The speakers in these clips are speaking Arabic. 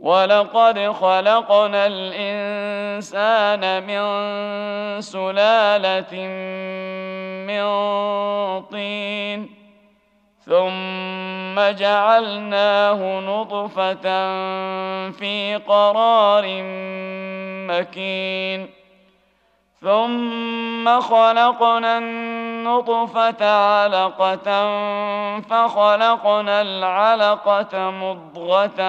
ولقد خلقنا الانسان من سلاله من طين ثم جعلناه نطفه في قرار مكين ثم خلقنا النطفة علقة فخلقنا العلقة مضغة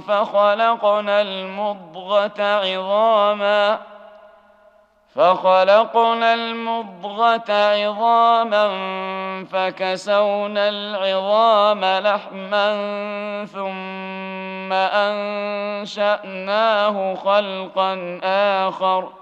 فخلقنا المضغة عظاما فخلقنا المضغة عظاما فكسونا العظام لحما ثم أنشأناه خلقا آخر ۖ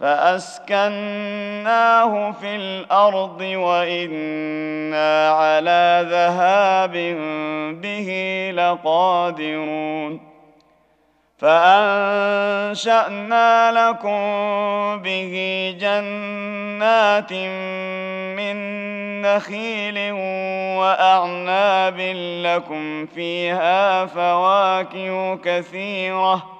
فأسكناه في الأرض وإنا على ذهاب به لقادرون. فأنشأنا لكم به جنات من نخيل وأعناب لكم فيها فواكه كثيرة.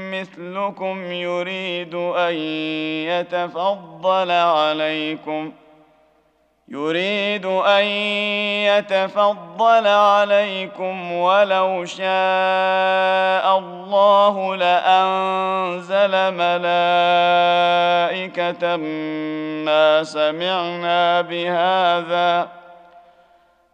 مثلكم يريد أن يتفضل عليكم. يريد أن يتفضل عليكم ولو شاء الله لأنزل ملائكة ما سمعنا بهذا.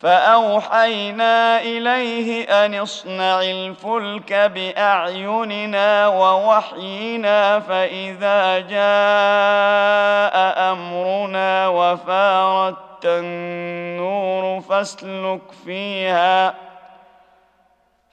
فأوحينا إليه أن اصنع الفلك بأعيننا ووحينا فإذا جاء أمرنا وفارت النور فاسلك فيها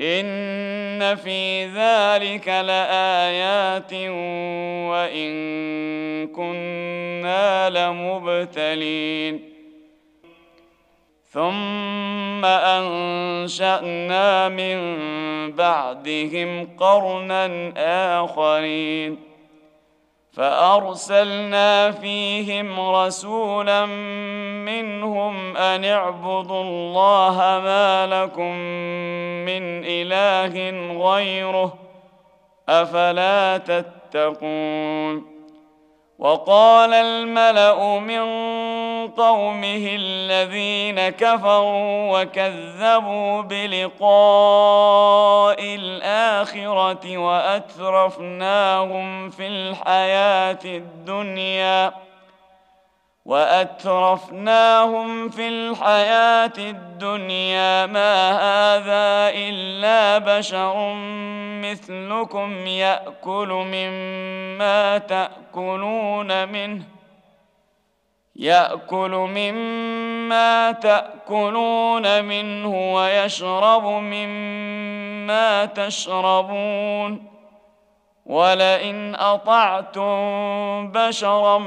ان في ذلك لايات وان كنا لمبتلين ثم انشانا من بعدهم قرنا اخرين فأرسلنا فيهم رسولا منهم أن اعبدوا الله ما لكم من إله غيره أفلا تتقون وقال الملأ من قومه الذين كفروا وكذبوا بلقاء الاخره وأترفناهم في الحياة الدنيا. وأترفناهم في الحياة الدنيا. ما هذا إلا بشر مثلكم يأكل مما تأكلون منه. يأكل مما تأكلون منه ويشرب مما تشربون. ولئن أطعتم بشرا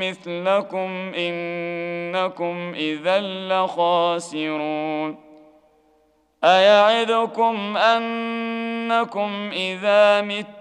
مثلكم إنكم اذا لخاسرون. أيعدكم أنكم إذا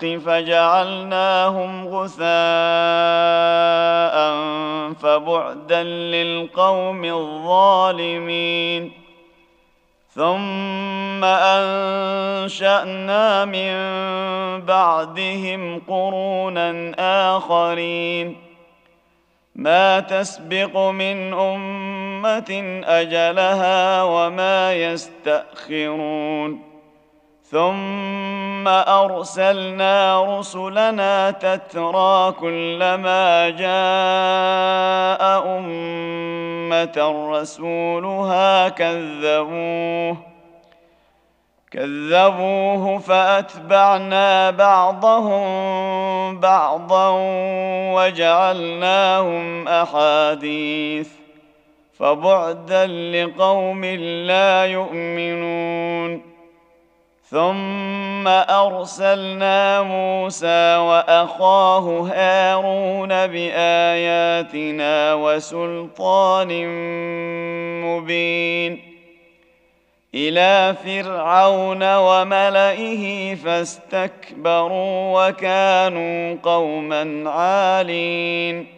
فجعلناهم غثاء فبعدا للقوم الظالمين. ثم أنشأنا من بعدهم قرونا آخرين. ما تسبق من أمة أجلها وما يستأخرون. ثم أرسلنا رسلنا تترى كلما جاء أمة رسولها كذبوه كذبوه فأتبعنا بعضهم بعضا وجعلناهم أحاديث فبعدا لقوم لا يؤمنون. ثم ارسلنا موسى واخاه هارون باياتنا وسلطان مبين إلى فرعون وملئه فاستكبروا وكانوا قوما عالين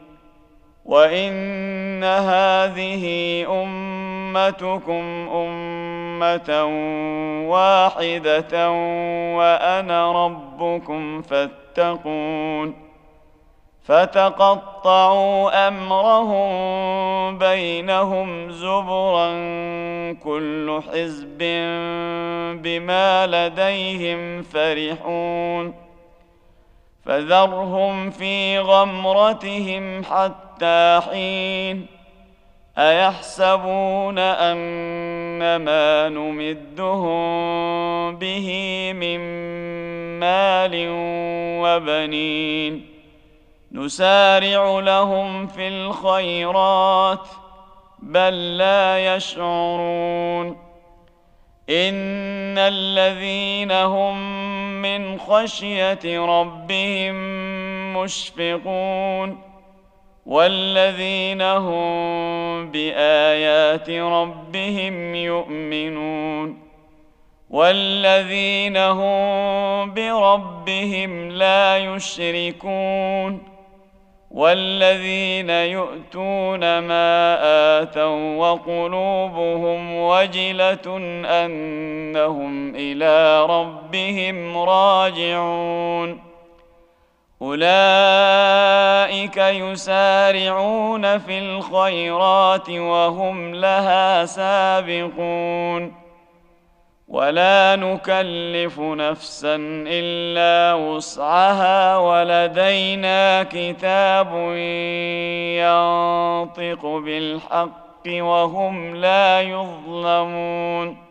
وان هذه امتكم امه واحدة وأنا ربكم فاتقون فتقطعوا امرهم بينهم زبرا كل حزب بما لديهم فرحون فذرهم في غمرتهم حتى حين أيحسبون ان ما نمدهم به من مال وبنين نسارع لهم في الخيرات بل لا يشعرون إن الذين هم من خشية ربهم مشفقون والذين هم بآيات ربهم يؤمنون والذين هم بربهم لا يشركون والذين يؤتون ما آتوا وقلوبهم وجلة أنهم إلى ربهم راجعون أولئك يسارعون في الخيرات وهم لها سابقون. ولا نكلف نفسا إلا وسعها ولدينا كتاب ينطق بالحق وهم لا يظلمون.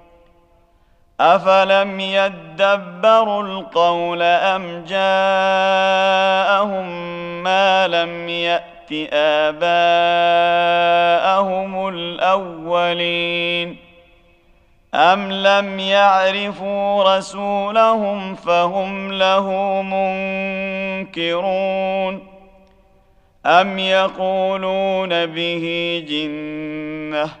افلم يدبروا القول ام جاءهم ما لم يأت آباءهم الأولين أم لم يعرفوا رسولهم فهم له منكرون أم يقولون به جنة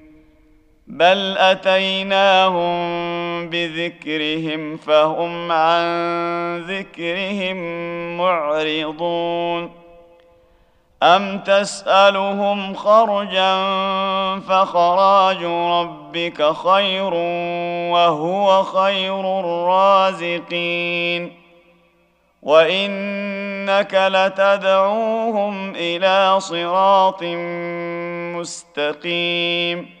بل اتيناهم بذكرهم فهم عن ذكرهم معرضون ام تسالهم خرجا فخراج ربك خير وهو خير الرازقين وانك لتدعوهم إلى صراط مستقيم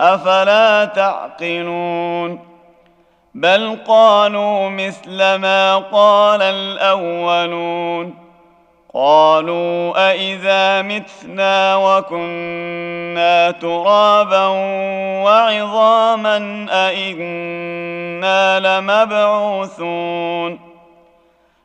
أفلا تعقلون؟ بل قالوا مثل ما قال الأولون. قالوا أإذا متنا وكنا ترابا وعظاما أإنا لمبعوثون.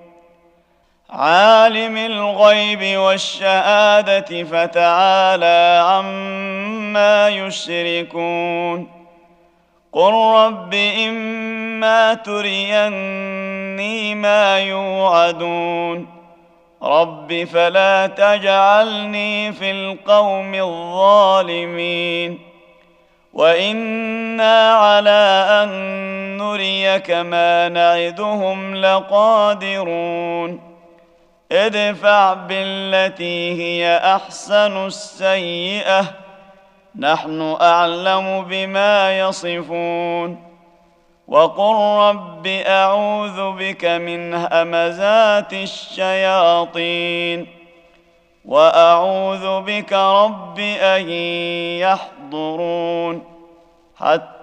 عالم الغيب والشهادة فتعالى عما يشركون. قل رب إما تريني ما يوعدون. رب فلا تجعلني في القوم الظالمين. وإنا على أن نريك ما نعدهم لقادرون. ادفع بالتي هي أحسن السيئة. نحن أعلم بما يصفون. وقل رب أعوذ بك من همزات الشياطين. وأعوذ بك رب أن يحضرون. حتى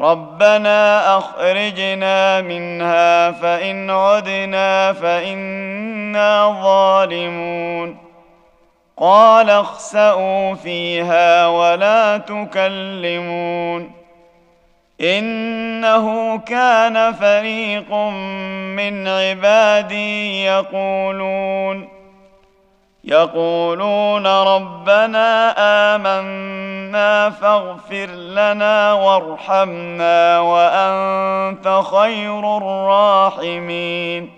ربنا أخرجنا منها فإن عدنا فإنا ظالمون. قال اخسئوا فيها ولا تكلمون. إنه كان فريق من عبادي يقولون. يقولون ربنا آمنا فاغفر لنا وارحمنا وأنت خير الراحمين.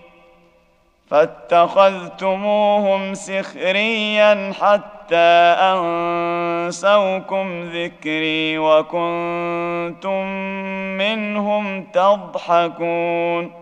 فاتخذتموهم سخريا حتى أنسوكم ذكري وكنتم منهم تضحكون.